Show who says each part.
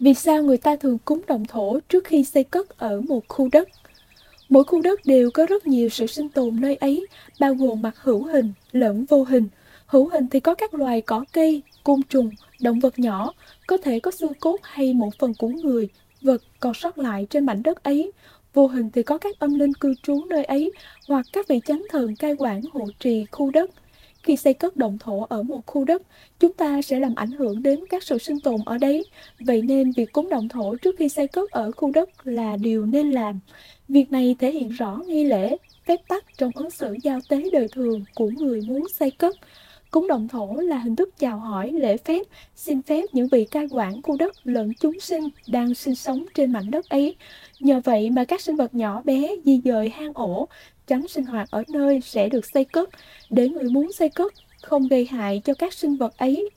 Speaker 1: Vì sao người ta thường cúng đồng thổ trước khi xây cất ở một khu đất? Mỗi khu đất đều có rất nhiều sự sinh tồn nơi ấy, bao gồm mặt hữu hình lẫn vô hình. Hữu hình thì có các loài cỏ cây, côn trùng, động vật nhỏ, có thể có xương cốt hay một phần của người, vật còn sót lại trên mảnh đất ấy. Vô hình thì có các âm linh cư trú nơi ấy, hoặc các vị chánh thần cai quản hộ trì khu đất. Khi xây cất động thổ ở một khu đất, chúng ta sẽ làm ảnh hưởng đến các sự sinh tồn ở đấy. Vậy nên việc cúng động thổ trước khi xây cất ở khu đất là điều nên làm. Việc này thể hiện rõ nghi lễ, phép tắc trong ứng xử giao tế đời thường của người muốn xây cất. Cúng đồng thổ là hình thức chào hỏi, lễ phép, xin phép những vị cai quản khu đất lẫn chúng sinh đang sinh sống trên mảnh đất ấy. Nhờ vậy mà các sinh vật nhỏ bé di dời hang ổ, tránh sinh hoạt ở nơi sẽ được xây cất, để người muốn xây cất không gây hại cho các sinh vật ấy